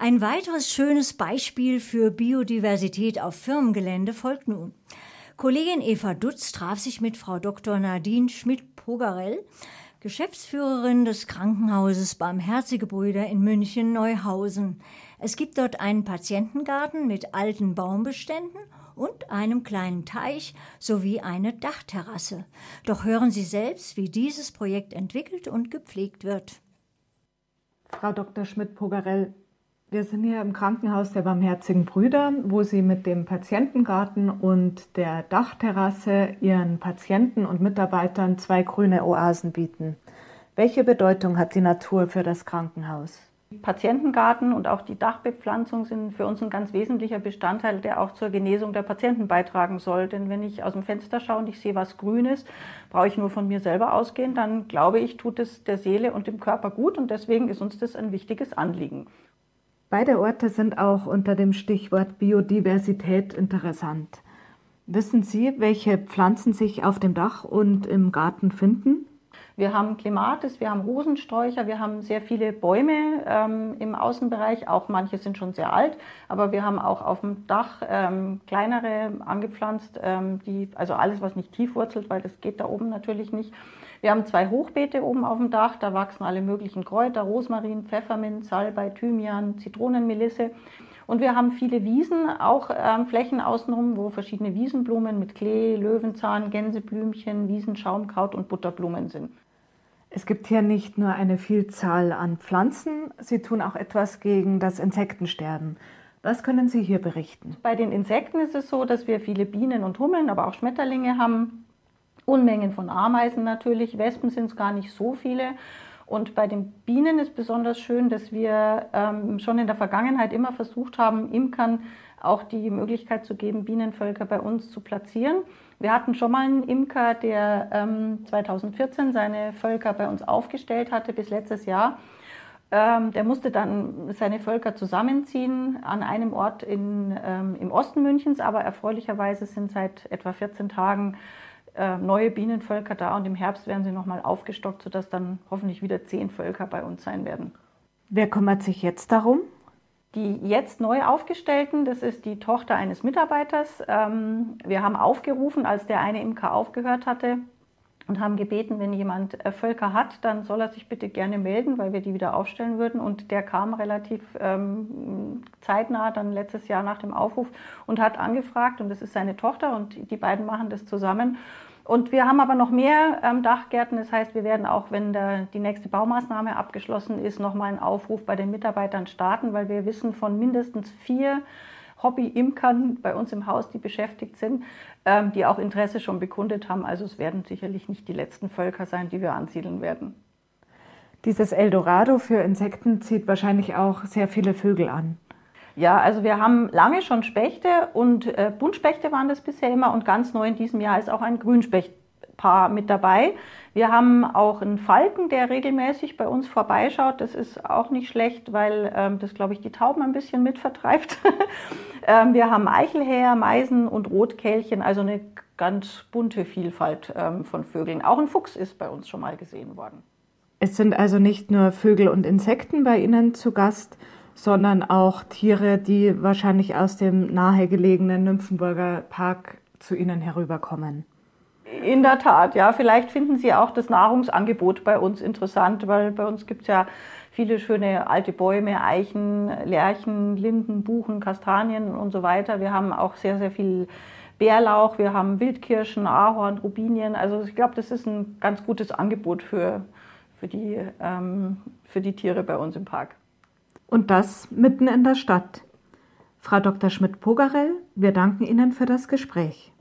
Ein weiteres schönes Beispiel für Biodiversität auf Firmengelände folgt nun. Kollegin Eva Dutz traf sich mit Frau Dr. Nadine Schmidt-Pogarell, Geschäftsführerin des Krankenhauses Barmherzige Brüder in München Neuhausen. Es gibt dort einen Patientengarten mit alten Baumbeständen und einem kleinen Teich sowie eine Dachterrasse. Doch hören Sie selbst, wie dieses Projekt entwickelt und gepflegt wird. Frau Dr. Schmidt-Pogarell, wir sind hier im Krankenhaus der Barmherzigen Brüder, wo Sie mit dem Patientengarten und der Dachterrasse Ihren Patienten und Mitarbeitern zwei grüne Oasen bieten. Welche Bedeutung hat die Natur für das Krankenhaus? Patientengarten und auch die Dachbepflanzung sind für uns ein ganz wesentlicher Bestandteil, der auch zur Genesung der Patienten beitragen soll. Denn wenn ich aus dem Fenster schaue und ich sehe was Grünes, brauche ich nur von mir selber ausgehen, dann glaube ich, tut es der Seele und dem Körper gut und deswegen ist uns das ein wichtiges Anliegen. Beide Orte sind auch unter dem Stichwort Biodiversität interessant. Wissen Sie, welche Pflanzen sich auf dem Dach und im Garten finden? Wir haben Klimatis, wir haben Rosensträucher, wir haben sehr viele Bäume ähm, im Außenbereich, auch manche sind schon sehr alt, aber wir haben auch auf dem Dach ähm, kleinere angepflanzt, ähm, die, also alles, was nicht tief wurzelt, weil das geht da oben natürlich nicht. Wir haben zwei Hochbeete oben auf dem Dach, da wachsen alle möglichen Kräuter, Rosmarin, Pfefferminz, Salbei, Thymian, Zitronenmelisse. Und wir haben viele Wiesen, auch ähm, Flächen außenrum, wo verschiedene Wiesenblumen mit Klee, Löwenzahn, Gänseblümchen, Wiesenschaumkraut und Butterblumen sind. Es gibt hier nicht nur eine Vielzahl an Pflanzen, Sie tun auch etwas gegen das Insektensterben. Was können Sie hier berichten? Bei den Insekten ist es so, dass wir viele Bienen und Hummeln, aber auch Schmetterlinge haben. Unmengen von Ameisen natürlich, Wespen sind es gar nicht so viele. Und bei den Bienen ist besonders schön, dass wir ähm, schon in der Vergangenheit immer versucht haben, Imkern auch die Möglichkeit zu geben, Bienenvölker bei uns zu platzieren. Wir hatten schon mal einen Imker, der ähm, 2014 seine Völker bei uns aufgestellt hatte bis letztes Jahr. Ähm, der musste dann seine Völker zusammenziehen an einem Ort in, ähm, im Osten Münchens, aber erfreulicherweise sind seit etwa 14 Tagen neue Bienenvölker da und im Herbst werden sie nochmal aufgestockt, sodass dann hoffentlich wieder zehn Völker bei uns sein werden. Wer kümmert sich jetzt darum? Die jetzt neu aufgestellten, das ist die Tochter eines Mitarbeiters. Ähm, wir haben aufgerufen, als der eine Imker aufgehört hatte und haben gebeten, wenn jemand Völker hat, dann soll er sich bitte gerne melden, weil wir die wieder aufstellen würden. Und der kam relativ ähm, zeitnah, dann letztes Jahr nach dem Aufruf und hat angefragt. Und das ist seine Tochter und die beiden machen das zusammen. Und wir haben aber noch mehr ähm, Dachgärten. Das heißt, wir werden auch, wenn der, die nächste Baumaßnahme abgeschlossen ist, nochmal einen Aufruf bei den Mitarbeitern starten, weil wir wissen von mindestens vier Hobby-Imkern bei uns im Haus, die beschäftigt sind, ähm, die auch Interesse schon bekundet haben. Also es werden sicherlich nicht die letzten Völker sein, die wir ansiedeln werden. Dieses Eldorado für Insekten zieht wahrscheinlich auch sehr viele Vögel an. Ja, also wir haben lange schon Spechte und äh, Buntspechte waren das bisher immer und ganz neu in diesem Jahr ist auch ein Grünspechtpaar mit dabei. Wir haben auch einen Falken, der regelmäßig bei uns vorbeischaut. Das ist auch nicht schlecht, weil ähm, das, glaube ich, die Tauben ein bisschen mitvertreibt. ähm, wir haben Eichelhäher, Meisen und Rotkehlchen, also eine ganz bunte Vielfalt ähm, von Vögeln. Auch ein Fuchs ist bei uns schon mal gesehen worden. Es sind also nicht nur Vögel und Insekten bei Ihnen zu Gast, sondern auch Tiere, die wahrscheinlich aus dem nahegelegenen Nymphenburger Park zu Ihnen herüberkommen. In der Tat, ja. Vielleicht finden Sie auch das Nahrungsangebot bei uns interessant, weil bei uns gibt es ja viele schöne alte Bäume, Eichen, Lärchen, Linden, Buchen, Kastanien und so weiter. Wir haben auch sehr, sehr viel Bärlauch, wir haben Wildkirschen, Ahorn, Rubinien. Also ich glaube, das ist ein ganz gutes Angebot für, für, die, ähm, für die Tiere bei uns im Park. Und das mitten in der Stadt. Frau Dr. Schmidt-Pogarell, wir danken Ihnen für das Gespräch.